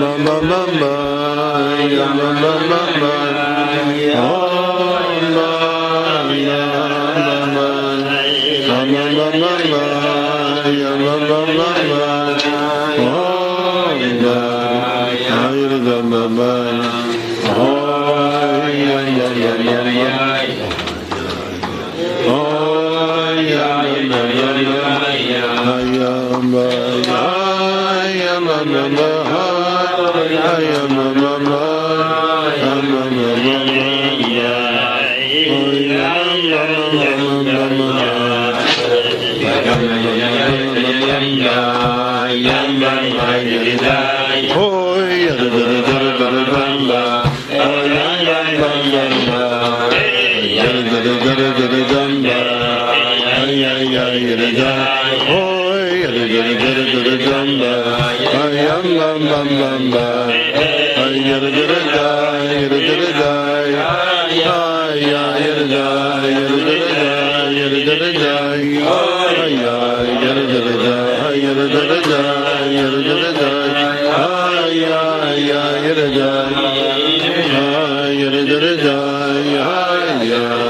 la la la la ya la la la la ya la la la la la la la la ya la la la la ya la la la la da da da da da da da da Yeah.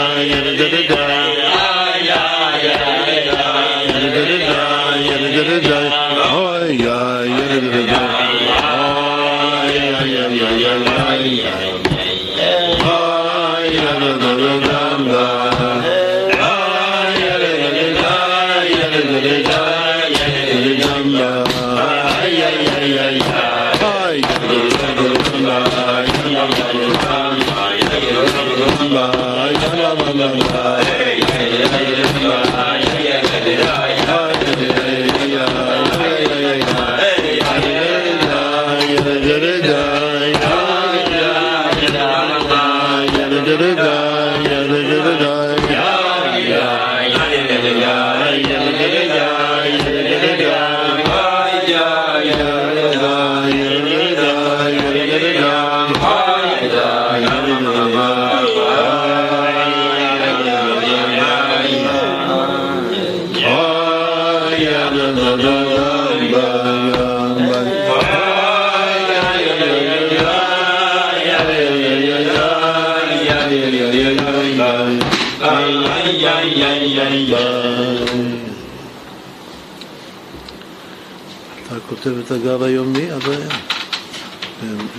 כותב את הגל היומי, אז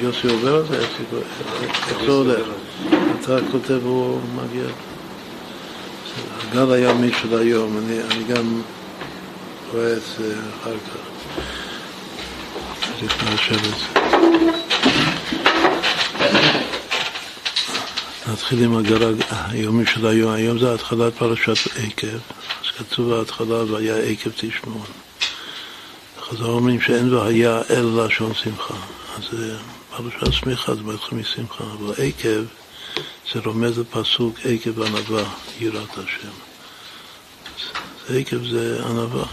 יוסי עובר על זה, איך זה הולך? אתה כותב, הוא מגיע. הגל היומי של היום, אני, אני גם רואה את זה אחר כך. צריך לאשר את זה. נתחיל עם הגל היומי של היום. היום זה התחלת פרשת עקב, אז כתוב בהתחלה והיה עקב תשמעון. חזר אומרים שאין והיה אלא לשון שמחה. אז פרשת סמיכה זה מתחיל משמחה, אבל עקב זה רומז לפסוק עקב ענווה, יראת השם. אז עקב זה ענווה.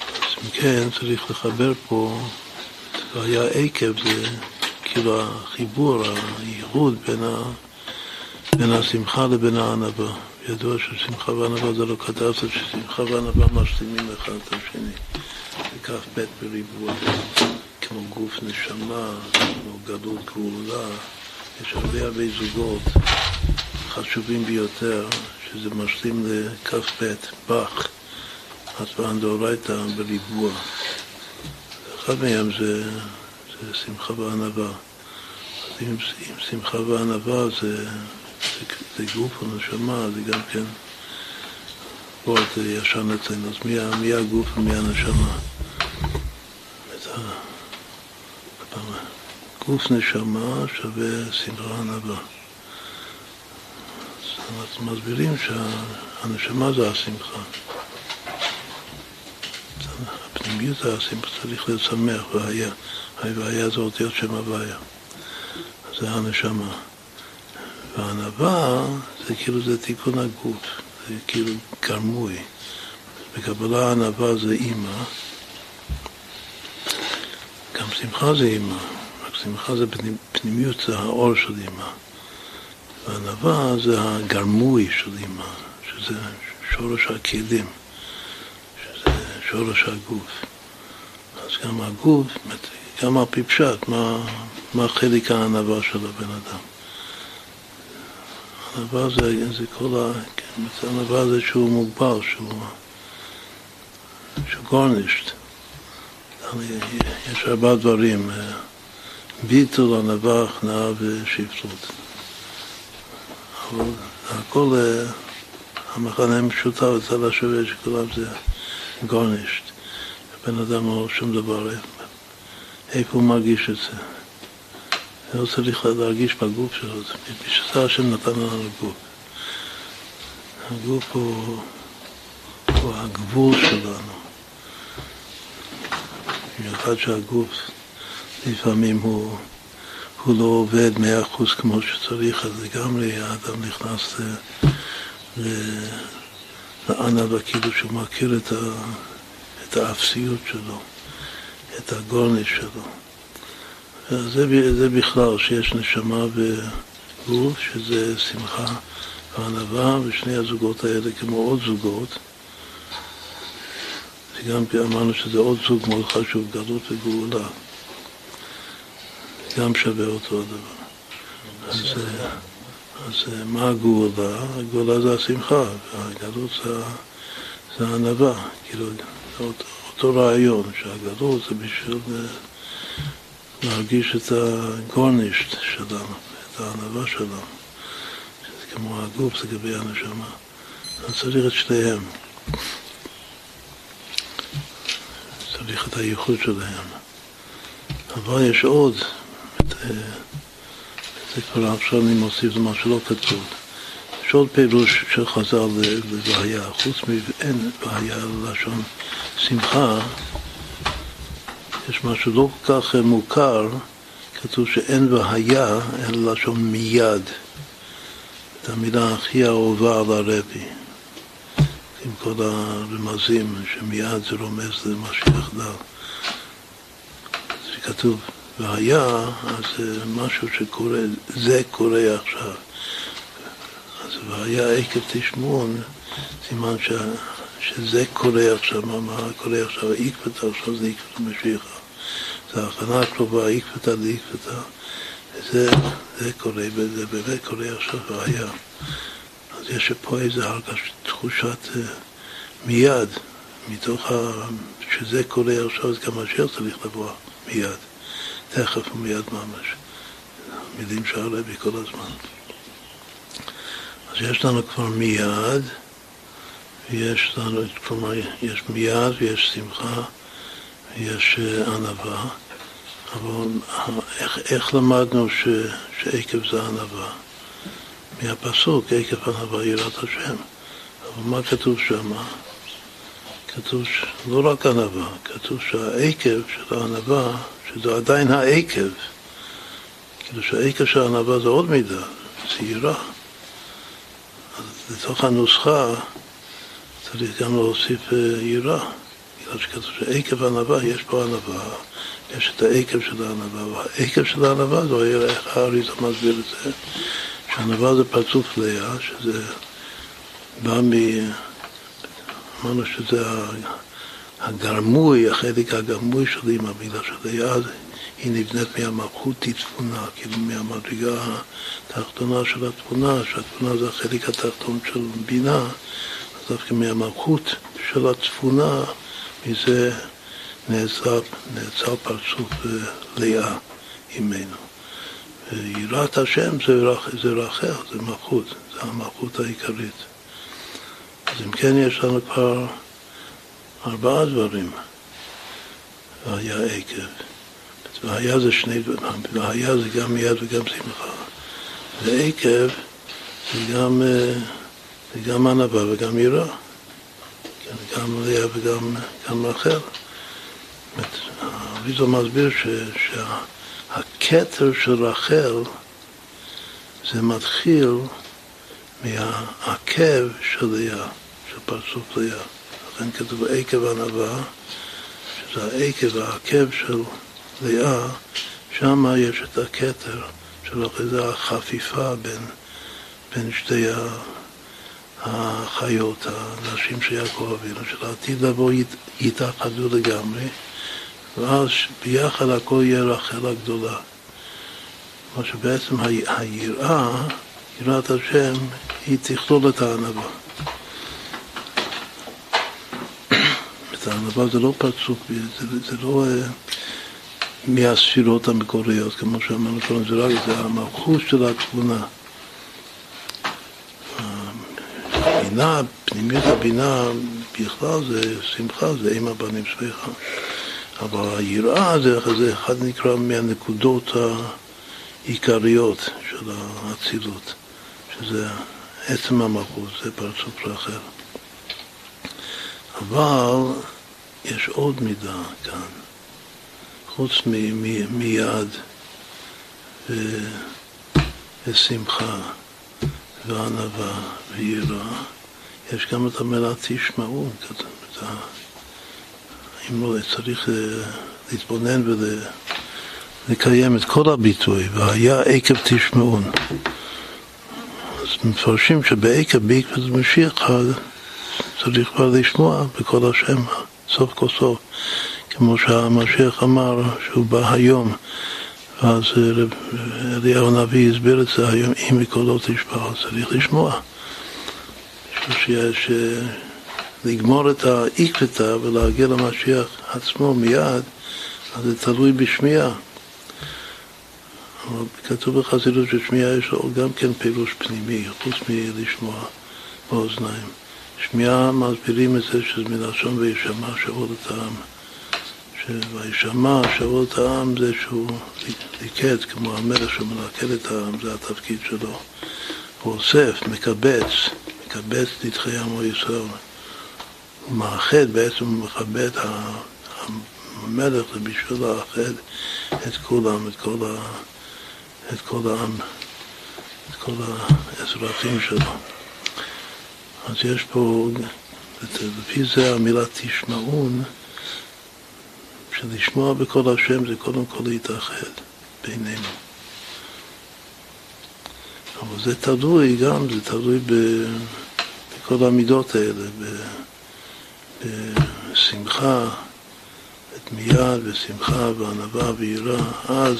אז אם כן, צריך לחבר פה, והיה עקב זה כאילו החיבור, הייחוד בין, ה, בין השמחה לבין הענווה. ידוע ששמחה וענווה זה לא כתבת ששמחה וענווה משלימים אחד את השני. זה כ"ב בריבוע. כמו גוף נשמה, כמו גדול גאולה, יש הרבה הרבה זוגות חשובים ביותר, שזה משלים לכ"ב, באך, הצבעה דאורייתא בריבוע. אחד מהם זה, זה שמחה וענווה. אז אם, אם שמחה וענווה זה, זה, זה גוף ונשמה, זה גם כן וורט ישן אצלנו, אז מי, מי הגוף ומי הנשמה? גוף נשמה שווה סדרה ענווה. אז אנחנו מסבירים שהנשמה זה השמחה. הפנימיות זה השמחה, צריך להיות שמח, והיה. והיה זה אותיות שם הוויה. זה הנשמה. והענווה זה כאילו זה תיקון הגוף, זה כאילו גרמוי. בקבלה הענווה זה אימא, גם שמחה זה אימא. שמחה זה פנימיות, זה האור של אימא. וענווה זה הגרמוי של אימא, שזה שורש הכלים, שזה שורש הגוף. אז גם הגוף, גם על פי פשט, מה, מה חלק הענווה של הבן אדם. ענווה זה, זה כל ה... כן, ענווה זה שהוא מוגבל, שהוא, שהוא גורנישט. יש הרבה דברים. ביטול, ענווה, הכנעה ושפלות. אבל הכל, אה, המחנה המשותף אצל השווה שכולם זה גורנישט. בן אדם לא שום דבר, איפה הוא מרגיש את זה? הוא צריך להרגיש בגוף שלו, בשביל זה השם נתן לנו גוף. הגוף הוא, הוא הגבול שלנו. במיוחד שהגוף לפעמים הוא, הוא לא עובד מאה אחוז כמו שצריך, אז לגמרי האדם נכנס לענווה, כאילו שהוא מכיר את, ה, את האפסיות שלו, את הגורניש שלו. זה, זה בכלל, שיש נשמה וגוף, שזה שמחה וענווה, ושני הזוגות האלה כמו עוד זוגות. וגם אמרנו שזה עוד זוג מאוד חשוב, גלות וגאולה. גם שווה אותו הדבר. אז, אז מה הגאולה? הגאולה זה השמחה, והגלות זה, זה הענווה. כאילו, זה אותו, אותו רעיון, שהגלות זה בשביל להרגיש את הגורנישט שלנו, את הענווה שלנו. שזה כמו הגוף, זה לגבי הנשמה. אז צריך את שניהם. צריך את הייחוד שלהם. אבל יש עוד זה כבר עכשיו אני מוסיף למה שלא כתוב. יש עוד פירוש של חז"ל לבעיה, חוץ מאין בעיה ללשון שמחה, יש משהו לא כל כך מוכר, כתוב שאין והיה, אלא לשון מיד. את המילה הכי אהובה על הרבי, עם כל הרמזים, שמיד זה רומז למשיח דל. זה כתוב והיה, אז זה משהו שקורה, זה קורה עכשיו. אז והיה עקב תשמון, סימן ש, שזה קורה עכשיו, מה, מה קורה עכשיו, עקבתא עכשיו זה עקבתא משיחה. זה ההכנה הקרובה, עקבתא לעקבתא. וזה זה קורה, וזה באמת קורה עכשיו והיה. אז יש פה איזה הרגש, תחושת uh, מיד, מתוך ה... שזה קורה עכשיו, אז גם אשר צריך לבוא מיד. תכף ומיד ממש. מילים הרבי כל הזמן. אז יש לנו כבר מיד, ויש לנו, כלומר, יש מיד ויש שמחה ויש אה, ענווה, אבל איך, איך למדנו ש, שעקב זה ענווה? מהפסוק, עקב ענווה יראת השם. אבל מה כתוב שם? כתוב לא רק ענווה, כתוב שהעקב של הענווה שזה עדיין העקב, כאילו שהעיקר של הענווה זה עוד מידה, זה יראה. אז לתוך הנוסחה צריך גם להוסיף אה, יראה. בגלל שכתוב שעקב ענווה, יש פה ענווה, יש את העקב של הענווה, והעקב של הענווה זה איך האריזה מסביר את זה, שענווה זה פרצוף לאה, שזה בא מ... אמרנו שזה הגרמוי, החלק הגרמוי של אימא, בגלל שלאה היא נבנית מהמלכות תתפונה, כאילו מהמדרגה התחתונה של התבונה, שהתבונה זה החלק התחתון של בינה, אז דווקא מהמלכות של התבונה, מזה נעצר, נעצר פרצוף לאה אימנו. ויראת השם זה, רח, זה רחל, זה מלכות, זה המלכות העיקרית. אז אם כן יש לנו כבר ארבעה דברים. והיה עקב. והיה זה שני דברים, והיה זה גם מיד וגם שמחה. ועקב זה גם, אה, זה גם ענווה וגם יראה. כן, גם לאה וגם גם רחל. אביזו מסביר שהכתר של רחל זה מתחיל מהעקב של לאה, של פרצוף לאה. לכן כתוב עקב ענווה, שזה העקב, העקב של לאה, שם יש את הכתר של זה החפיפה בין, בין שתי החיות, הנשים של יעקב אבינו, שלעתיד לבוא יתאחדו לגמרי, ואז ביחד הכל יהיה רחל הגדולה. מה שבעצם היראה, יראת השם, היא תכלול את הענווה. את הענווה זה לא פרצוף, זה, זה לא uh, מהספירות המקוריות, כמו שאמרנו קודם, זה רק זה המלכות של התבונה. הבינה, פנימיות הבינה בכלל זה שמחה, זה אם הבנים שמחה. אבל היראה זה, זה אחד נקרא מהנקודות העיקריות של האצילות, שזה עצם המלכות, זה פרצוף רחל. אבל יש עוד מידה כאן, חוץ מיד ושמחה וענווה ויראה, יש גם את המילה תשמעו, אם לא, צריך אה, להתבונן ולקיים את כל הביטוי, והיה עקב תשמעון. מפרשים שבעקב בעקבות משיח צריך כבר לשמוע בכל השם, סוף כל סוף. כמו שהמשיח אמר שהוא בא היום, ואז אליהו הנביא הסביר את זה היום, אם מקולו תשמע, צריך לשמוע. שיש לגמור את העקבתא ולהגיע למשיח עצמו מיד, אז זה תלוי בשמיעה. כתוב בחסידות ששמיעה יש לו גם כן פירוש פנימי, חוץ מלשמוע באוזניים. שמיעה מסבירים את זה שזה מלשון וישמע שאול את העם. וישמע שאול את העם זה שהוא ליקט, כמו המלך שמלכד את העם, זה התפקיד שלו. הוא אוסף, מקבץ, מקבץ נדחי עמו ישראל. הוא מאחד, בעצם הוא מכבד, המלך זה בשביל לאחד את כולם, את כל, ה, את כל העם, את כל האזרחים שלו. אז יש פה, לפי זה המילה תשמעון, שלשמוע בקול השם זה קודם כל להתאחד בינינו. אבל זה תלוי גם, זה תלוי בכל המידות האלה, בשמחה, את מיד ושמחה וענווה ויראה, אז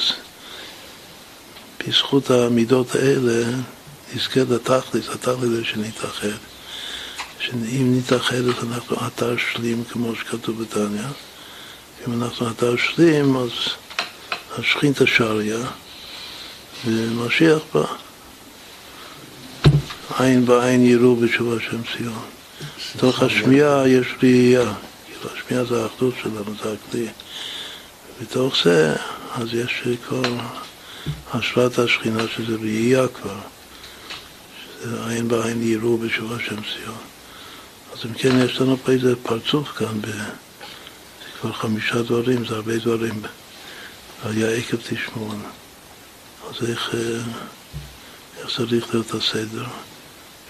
בזכות המידות האלה נזכה לתכלית, התכלית זה שנתאחד. שאם נתאחד אז אנחנו אתר שלים כמו שכתוב בתניא. אם אנחנו אתר שלים אז השכינתא שריה ומשיח בא. עין בעין יראו בתשובה שם ציון. בתוך השמיעה יש ראייה, כאילו השמיעה זה האחדות שלנו, זה הכלי. בתוך זה, אז יש כבר השפעת השכינה שזה ראייה כבר, שזה עין בעין יראו בתשובה שם ציון. אז אם כן, יש לנו פה איזה פרצוף כאן, ב... זה כבר חמישה דברים, זה הרבה דברים. היה עקב תשמעון. אז איך, אה, איך צריך להיות הסדר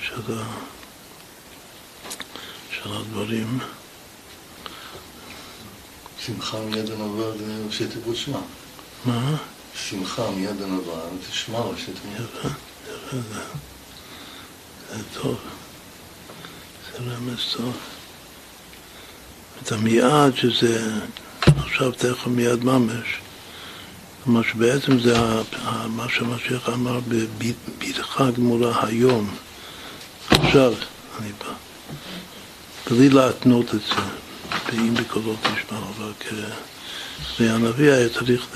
של, ה, של הדברים? שמחה מיד ענווה זה ראשי תיבות שמע. מה? שמחה מיד ענווה זה שמע ראשי תיבות. יפה, יפה, זה, טוב. זה רמז טוב. את המיעד שזה עכשיו תכף מיד ממש, כלומר שבעצם זה מה שמשיח אמר בבטחה גמורה היום, עכשיו אני בא, בלי להתנות את זה, ואם בקולות תשמע, אבל והנביא היה צריך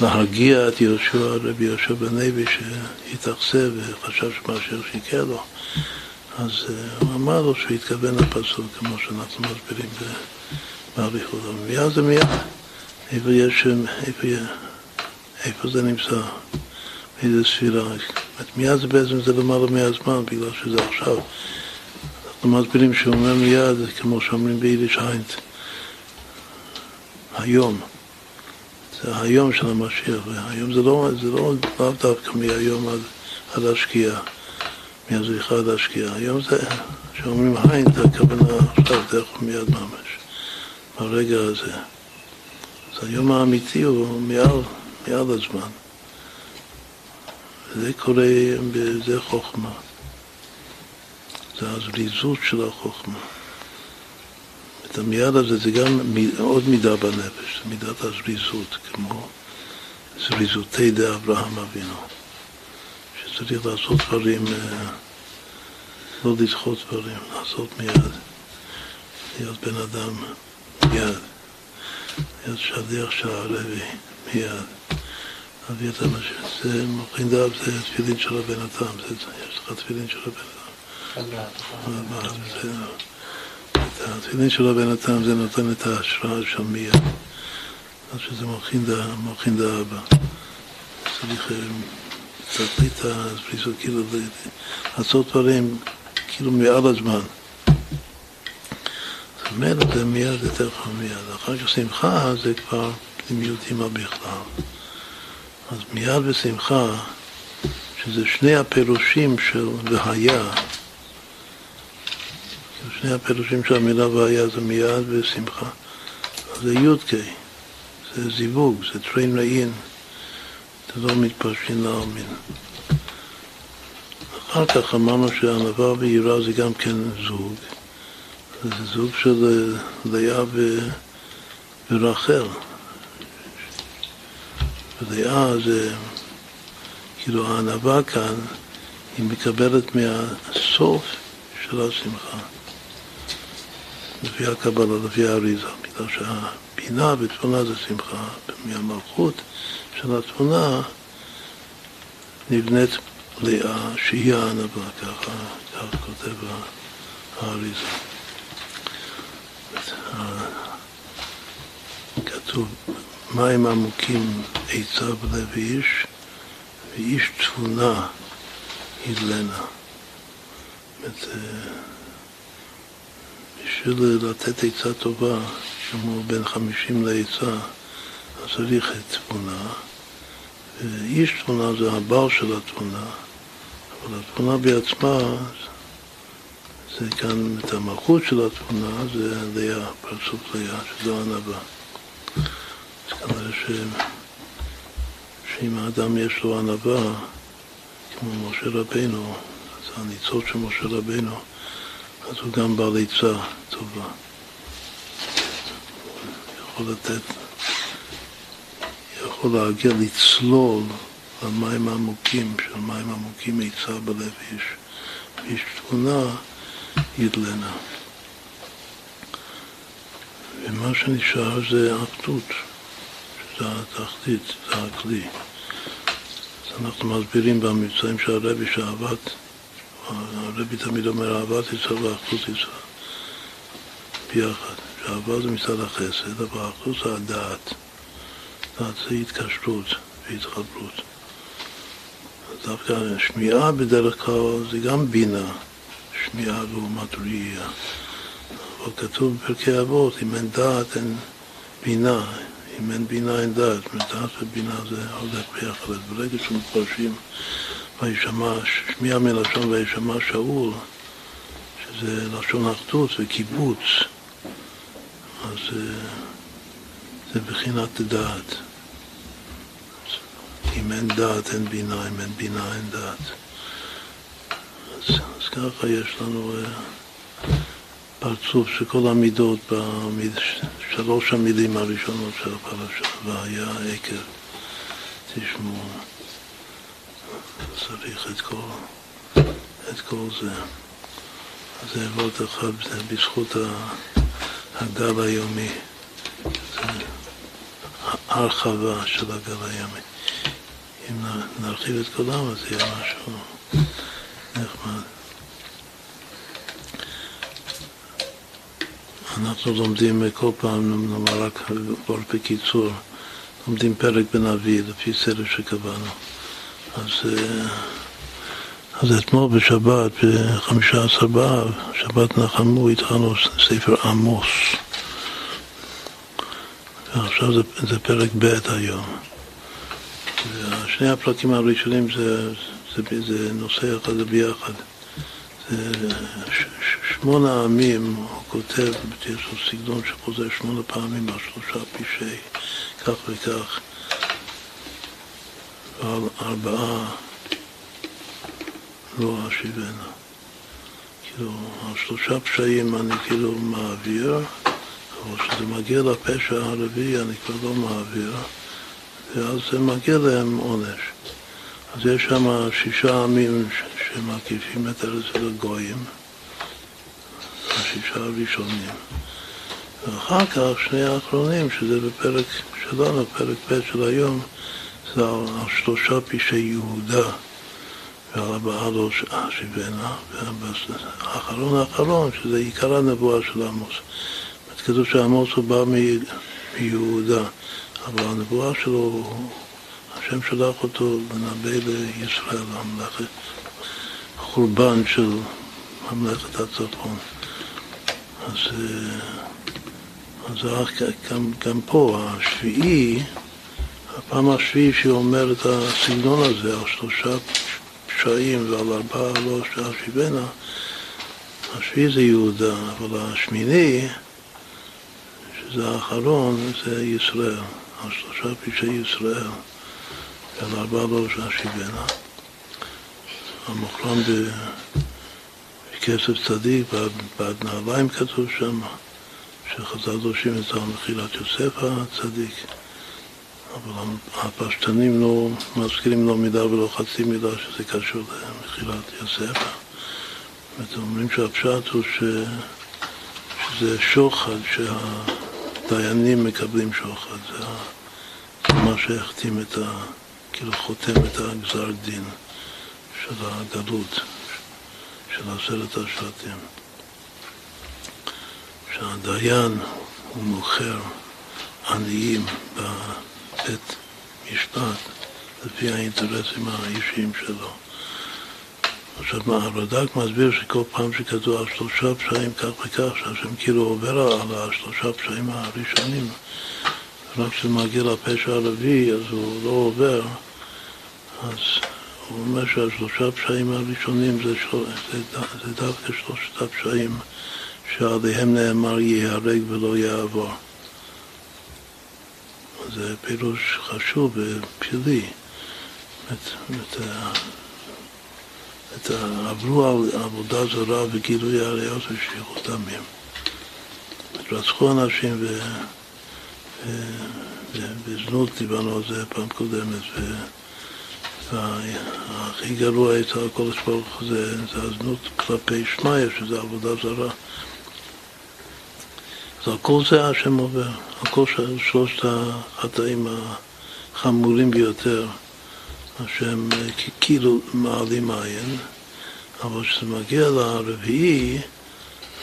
להרגיע את יהושע, רבי יהושע בן לוי שהתאכזב וחשב שמשיח שיקר לו. אז אה, הוא אמר לו שהוא התכוון לפסוק, כמו שאנחנו מסבירים באריכות. מיד זה מיד. איפה יש, איפה, איפה זה נמצא? איזה ספירה? מיד זה בעצם זה למעלה מהזמן, בגלל שזה עכשיו. אנחנו מסבירים שהוא אומר מיד, כמו שאומרים ביידיש היינט, היום. זה היום של המשיח, והיום זה לא, זה לא לאו דווקא מהיום עד, עד השקיעה. מהזריחה עד השקיעה. היום זה, כשאומרים היין, זה הכוונה עכשיו, תכף מיד ממש, ברגע הזה. אז היום האמיתי הוא מעל, מעל הזמן. וזה קורה, זה חוכמה. זה הזריזות של החוכמה. המיד הזה זה גם עוד מידה בנפש, מידת הזריזות, כמו זריזותי דאברהם אבינו. שצריך לעשות דברים, אה, לא לדחות דברים, לעשות מיד, להיות בן אדם מיד, להיות שליח של הרבי מיד, להביא את המשהו. זה מוכין דף, זה תפילין של הבן אדם, יש לך תפילין של הבן אדם. התפילין של הבן אדם זה נותן את ההשראה של מיד. אז שזה מוכין דאבא. צריך אה, תכלית הפריסות, כאילו לעשות דברים כאילו מעל הזמן. זאת אומרת, זה מיד יותר חם מיד. אחר כך שמחה זה כבר פנימיות אימה בכלל. אז מיד ושמחה, שזה שני הפירושים של והיה, שני הפירושים של המילה והיה זה מיד ושמחה. זה י"ק, זה זיווג, זה טריין ראין. זה לא מתפרשים לעלמין. אחר כך אמרנו שענווה ויראה זה גם כן זוג. זה זוג של לאה ורחל. ולאה זה, כאילו הענווה כאן, היא מקבלת מהסוף של השמחה. לפי הקבלה, לפי האריזה, בגלל שהבינה בתבונה זה שמחה, מהמלכות של התמונה נבנית לאה שהיא הענווה, ככה, ככה כותב האריזה. כתוב מים עמוקים עצה בלב איש ואיש תבונה ידלנה. בשביל לתת עצה טובה, כמו בין חמישים לעצה, אז צריך תבונה. איש תבונה זה הבעל של התבונה, אבל התבונה בעצמה, זה כאן את המלכות של התבונה, זה לאה, פרצוף לאה, שזו ענווה. אז כנראה ש... שאם האדם יש לו ענווה, כמו משה רבנו, אז הניצוץ של משה רבנו, אז הוא גם בעל עצה טובה. יכול לתת יכול להגיע לצלול למים העמוקים, של מים עמוקים עצה בלב איש, איש תבונה ידלנה. ומה שנשאר זה אחדות, שזה התחתית, זה הכלי. אנחנו מסבירים במבצעים של הרבי שאהבת, הרבי תמיד אומר אהבת ישראל ואחדות ישראל ביחד. שאהבה זה מצד החסד, אבל אחדות זה הדעת. זה התקשרות והתחברות. דווקא שמיעה בדרך כלל זה גם בינה, שמיעה לעומת ראייה. אבל כתוב בפרקי אבות, אם אין דעת אין בינה, אם אין בינה אין דעת, דעת ובינה זה הולך ביחד. ברגע שמפרשים וישמע, שמיע מלשון וישמע שאול, שזה לשון אחדות וקיבוץ, אז אה, זה בחינת דעת. אם אין דעת אין בינה, אם אין בינה אין דעת. אז, אז ככה יש לנו uh, פרצוף שכל המידות, במיד, שלוש המילים הראשונות של הפרשה, והיה עקב, תשמעו, צריך את כל, את כל זה. זה עבוד אחד, זה בזכות הגל היומי, זה הרחבה של הגל היומי. אם נרחיב את כולם, אז יהיה משהו נחמד. אנחנו לומדים כל פעם, נאמר רק בקיצור, לומדים פרק בנביא לפי סדר שקבענו. אז, אה, אז אתמול בשבת, בחמישה עשר באב, שבת נחמו, התחלנו ספר עמוס. ועכשיו זה, זה פרק ב' היום. שני הפרקים הראשונים זה, זה, זה נושא אחד, זה ביחד. זה ש, שמונה עמים, הוא כותב, יש לו סגנון שחוזר שמונה פעמים על שלושה פשעי, כך וכך, ועל ארבעה לא אשיבנה. כאילו, על שלושה פשעים אני כאילו מעביר, אבל כשזה מגיע לפשע הרביעי אני כבר לא מעביר. ואז זה מגיע להם עונש. אז יש שם שישה עמים שמקיפים את ארץ הגויים, השישה הראשונים. ואחר כך שני האחרונים, שזה בפרק שלנו, פרק ב' של היום, זה על, שלושה פשעי יהודה ועל הבאה לא השיבנה, והאחרון האחרון, שזה עיקר הנבואה של עמוס. כתוב שעמוס הוא בא מיהודה. אבל הנבואה שלו, השם שלח אותו לנבא לישראל, המלאכת, חורבן של ממלכת הצפון. אז, אז גם, גם פה, השביעי, הפעם השביעי שהיא אומרת את הסגנון הזה, על שלושה פשעים ועל ארבעה לא שאשיבנה, השביעי זה יהודה, אבל השמיני, שזה האחרון, זה ישראל. על שלושה פשעי ישראל ועל ארבעה לא שיבנה. המוחרם בכסף צדיק, בעד נעליים כתוב שם, שחז"ל דורשים את זה על מחילת יוסף הצדיק. אבל הפשטנים לא מזכירים לו מידה ולא חצי מידה שזה קשור למחילת יוסף. אומרים שהפשט הוא ש... שזה שוחד, שה... דיינים מקבלים שוחד, זה מה שהחתים את ה... כאילו חותם את הגזר דין של הגלות, של עשרת השבטים. שהדיין הוא מוכר עניים בבית משפט לפי האינטרסים האישיים שלו. עכשיו מה, הרד"ק מסביר שכל פעם שכתוב על שלושה פשעים כך וכך, שהשם כאילו עובר על השלושה פשעים הראשונים, רק כשזה מגיע לפשע הרביעי אז הוא לא עובר, אז הוא אומר שהשלושה פשעים הראשונים זה, של... זה, זה דווקא שלושת הפשעים שעליהם נאמר ייהרג ולא יעבור. זה פירוש חשוב ופלילי. את ה... עברו על עבודה זרה וגילוי עריות ושפיכות דמים. רצחו אנשים ו... בזנות דיברנו על זה פעם קודמת, והכי גרוע אצל הקודש ברוך זה, זה הזנות כלפי שמיא, שזה עבודה זרה. אז על כל זה השם עובר, על כל שלושת החטאים החמורים ביותר. השם כאילו מעלים עין, אבל כשזה מגיע לרביעי,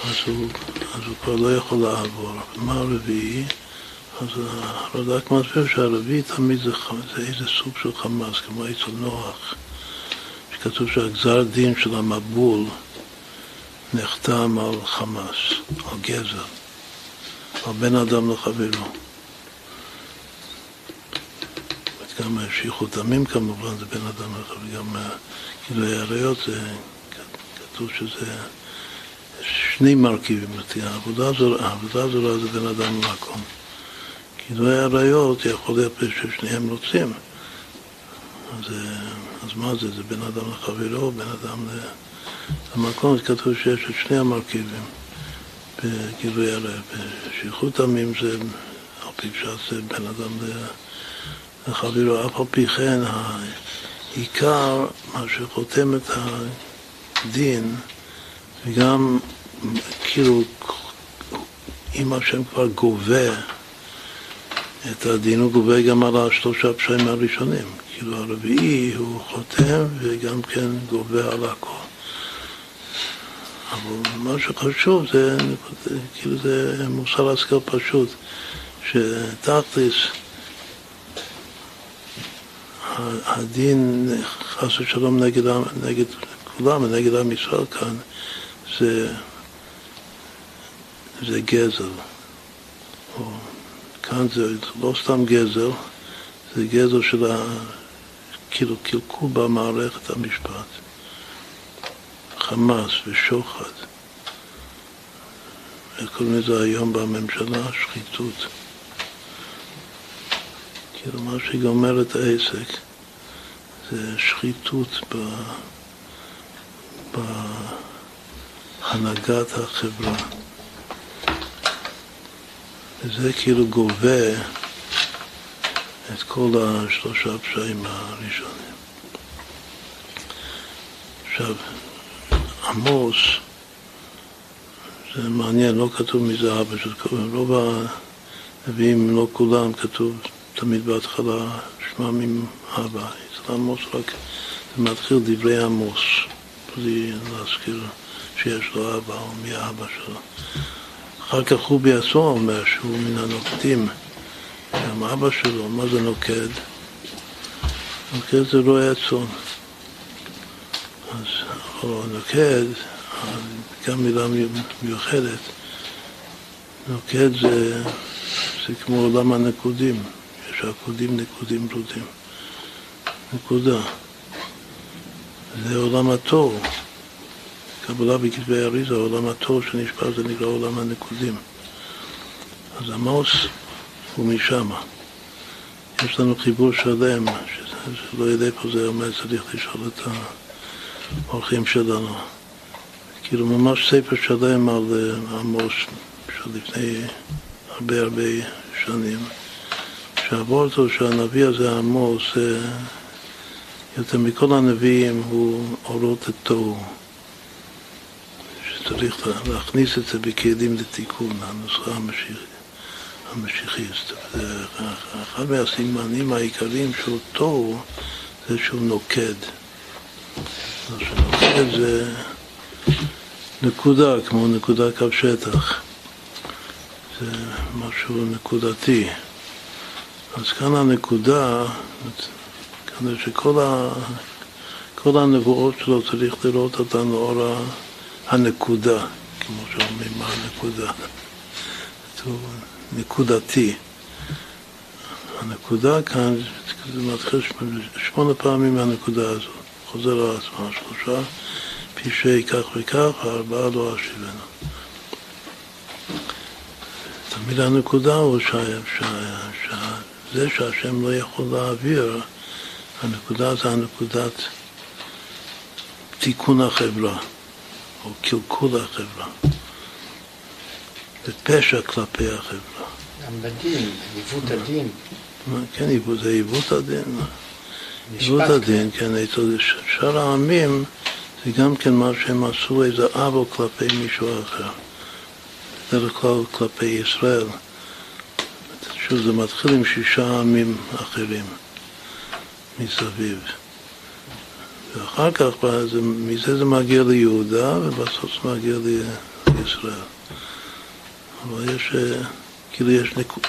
אז הוא, אז הוא כבר לא יכול לעבור. מה הרביעי? אז הרד"ק מסביר שהרביעי תמיד זה, זה איזה סוג של חמאס, כמו אצל נוח, שכתוב שהגזר דין של המבול נחתם על חמאס, על גזע, על בן אדם לחברו. גם שייכות עמים כמובן זה בין אדם לאחר, וגם גילוי עריות זה, כתוב שזה שני מרכיבים, העבודה הזרה זה בין אדם למקום. גילוי עריות יכול להיות ששניהם רוצים. אז, אז מה זה? זה בין אדם לחברו, בין אדם למקום, אז כתוב שיש את שני המרכיבים בגילוי עריות. בשליחות עמים זה, על פי פשט זה בין אדם לחברו, אף על פי כן העיקר, מה שחותם את הדין, וגם כאילו אם השם כבר גובה את הדין, הוא גובה גם על השלושה פשעים הראשונים. כאילו הרביעי הוא חותם וגם כן גובה על הכל. אבל מה שחשוב זה, כאילו זה מוסר השכל פשוט, שתכלס הדין חס ושלום נגד, נגד כולם ונגד עם ישראל כאן זה, זה גזל. כאן זה לא סתם גזל, זה גזל של ה... כאילו קלקול במערכת המשפט. חמאס ושוחד. איך קוראים לזה היום בממשלה? שחיתות. כאילו מה שגומר את העסק זה שחיתות ב... בהנהגת החברה. וזה כאילו גובה את כל השלושה פשעים הראשונים. עכשיו, עמוס, זה מעניין, לא כתוב מי זה אבא שלו, רוב הנביאים, לא כולם, כתוב תמיד בהתחלה שמם אבא. אצל עמוס רק, זה מתחיל דברי עמוס, בלי להזכיר שיש לו אבא או מי האבא שלו. אחר כך הוא בעצמו אומר שהוא מן הנוקדים. גם אבא שלו, מה זה נוקד? נוקד זה רועה הצאן. או נוקד, גם מילה מיוחדת, נוקד זה, זה כמו עולם הנקודים, יש עקודים, נקודים, ברודים. נקודה. זה עולם התור. קבלה בכתבי אריזה, עולם התור שנשפע זה נקרא עולם הנקודים. אז עמוס הוא משם. יש לנו חיבור שלם, שלא יודע איפה זה עומד, צריך לשאול את האורחים שלנו. כאילו ממש ספר שלם על עמוס שלפני הרבה הרבה שנים. שעבור אותו שהנביא הזה עמוס, אה, יותר מכל הנביאים הוא אורות התוהו. שצריך להכניס את זה בכלים לתיקון, הנוסחה המשיחית. המשיחיסט. אחד מהסימנים העיקריים של תוהו זה שהוא נוקד. מה שנוקד זה נקודה, כמו נקודה קו שטח. זה משהו נקודתי. אז כאן הנקודה, כאן שכל ה... כל הנבואות שלו צריך לראות אותן לאור הנקודה, כמו שאומרים, מה הנקודה. נקודתי. הנקודה כאן, זה מתחיל שמונה פעמים מהנקודה הזאת, חוזר על עצמה, שלושה פשעי כך וכך, ארבעה לא אשיבנו. תמיד הנקודה הוא שזה שהשם לא יכול להעביר, הנקודה זה הנקודת תיקון החברה, או קלקול החברה. זה פשע כלפי החברה. גם בדין, עיוות הדין. כן, זה עיוות הדין. עיוות הדין, כן, אצל שאר העמים זה גם כן מה שהם עשו איזה עוול כלפי מישהו אחר. בדרך כלל כלפי ישראל. שוב, זה מתחיל עם שישה עמים אחרים מסביב. ואחר כך, מזה זה מגיע ליהודה, ובסוף זה מגיע לישראל. אבל יש, אה, כאילו יש נקודה,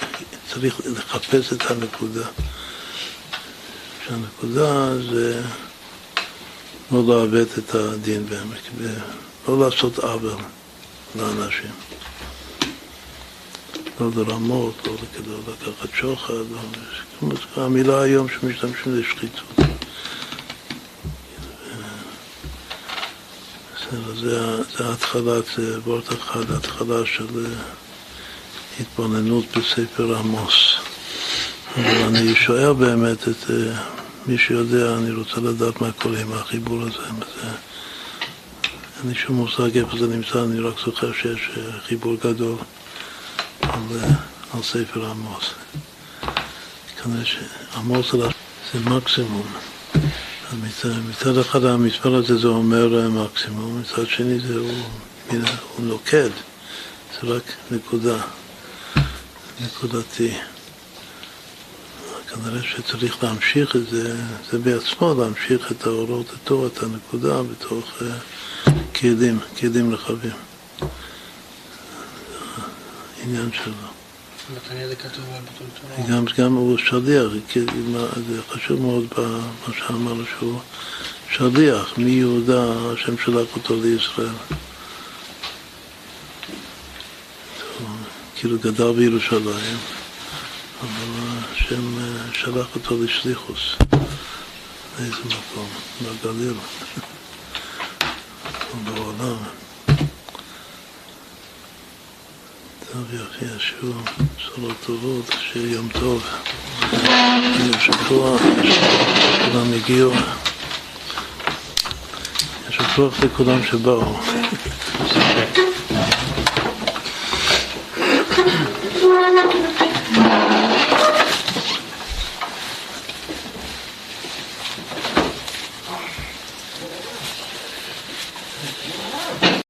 צריך לחפש את הנקודה. שהנקודה זה לא לעוות את הדין בעמק, ולא לעשות עוול לאנשים. לא לרמות, לא כדי לקחת שוחד, לא, המילה היום שמשתמשים זה שחיתות. זה, זה התחלת, זה וורט אחד, התחלה של התבוננות בספר עמוס. אבל אני שואל באמת את מי שיודע, אני רוצה לדעת מה קורה עם החיבור הזה. זה, אין לי שום מושג איפה זה נמצא, אני רק זוכר שיש חיבור גדול על, על ספר עמוס. כנראה שעמוס זה מקסימום. מצד, מצד אחד המספר הזה זה אומר מקסימום, מצד שני זה הוא, הוא נוקד, זה רק נקודה, נקודתי. כנראה שצריך להמשיך את זה, זה בעצמו להמשיך את האורות, אותו, את הנקודה, בתוך uh, כלים, כלים רחבים. עניין שלו. גם, גם הוא שליח, זה חשוב מאוד מה שאמרנו שהוא שליח, מיהודה השם שלח אותו לישראל. כאילו גדל בירושלים, אבל השם שלח אותו לשליחוס. לאיזה מקום? בגליל. בעולם. טוב יפי ישוע, בשורות טובות, שיהיה יום טוב. שבוע, כולם הגיעו. יש כוח לכולם שבאו.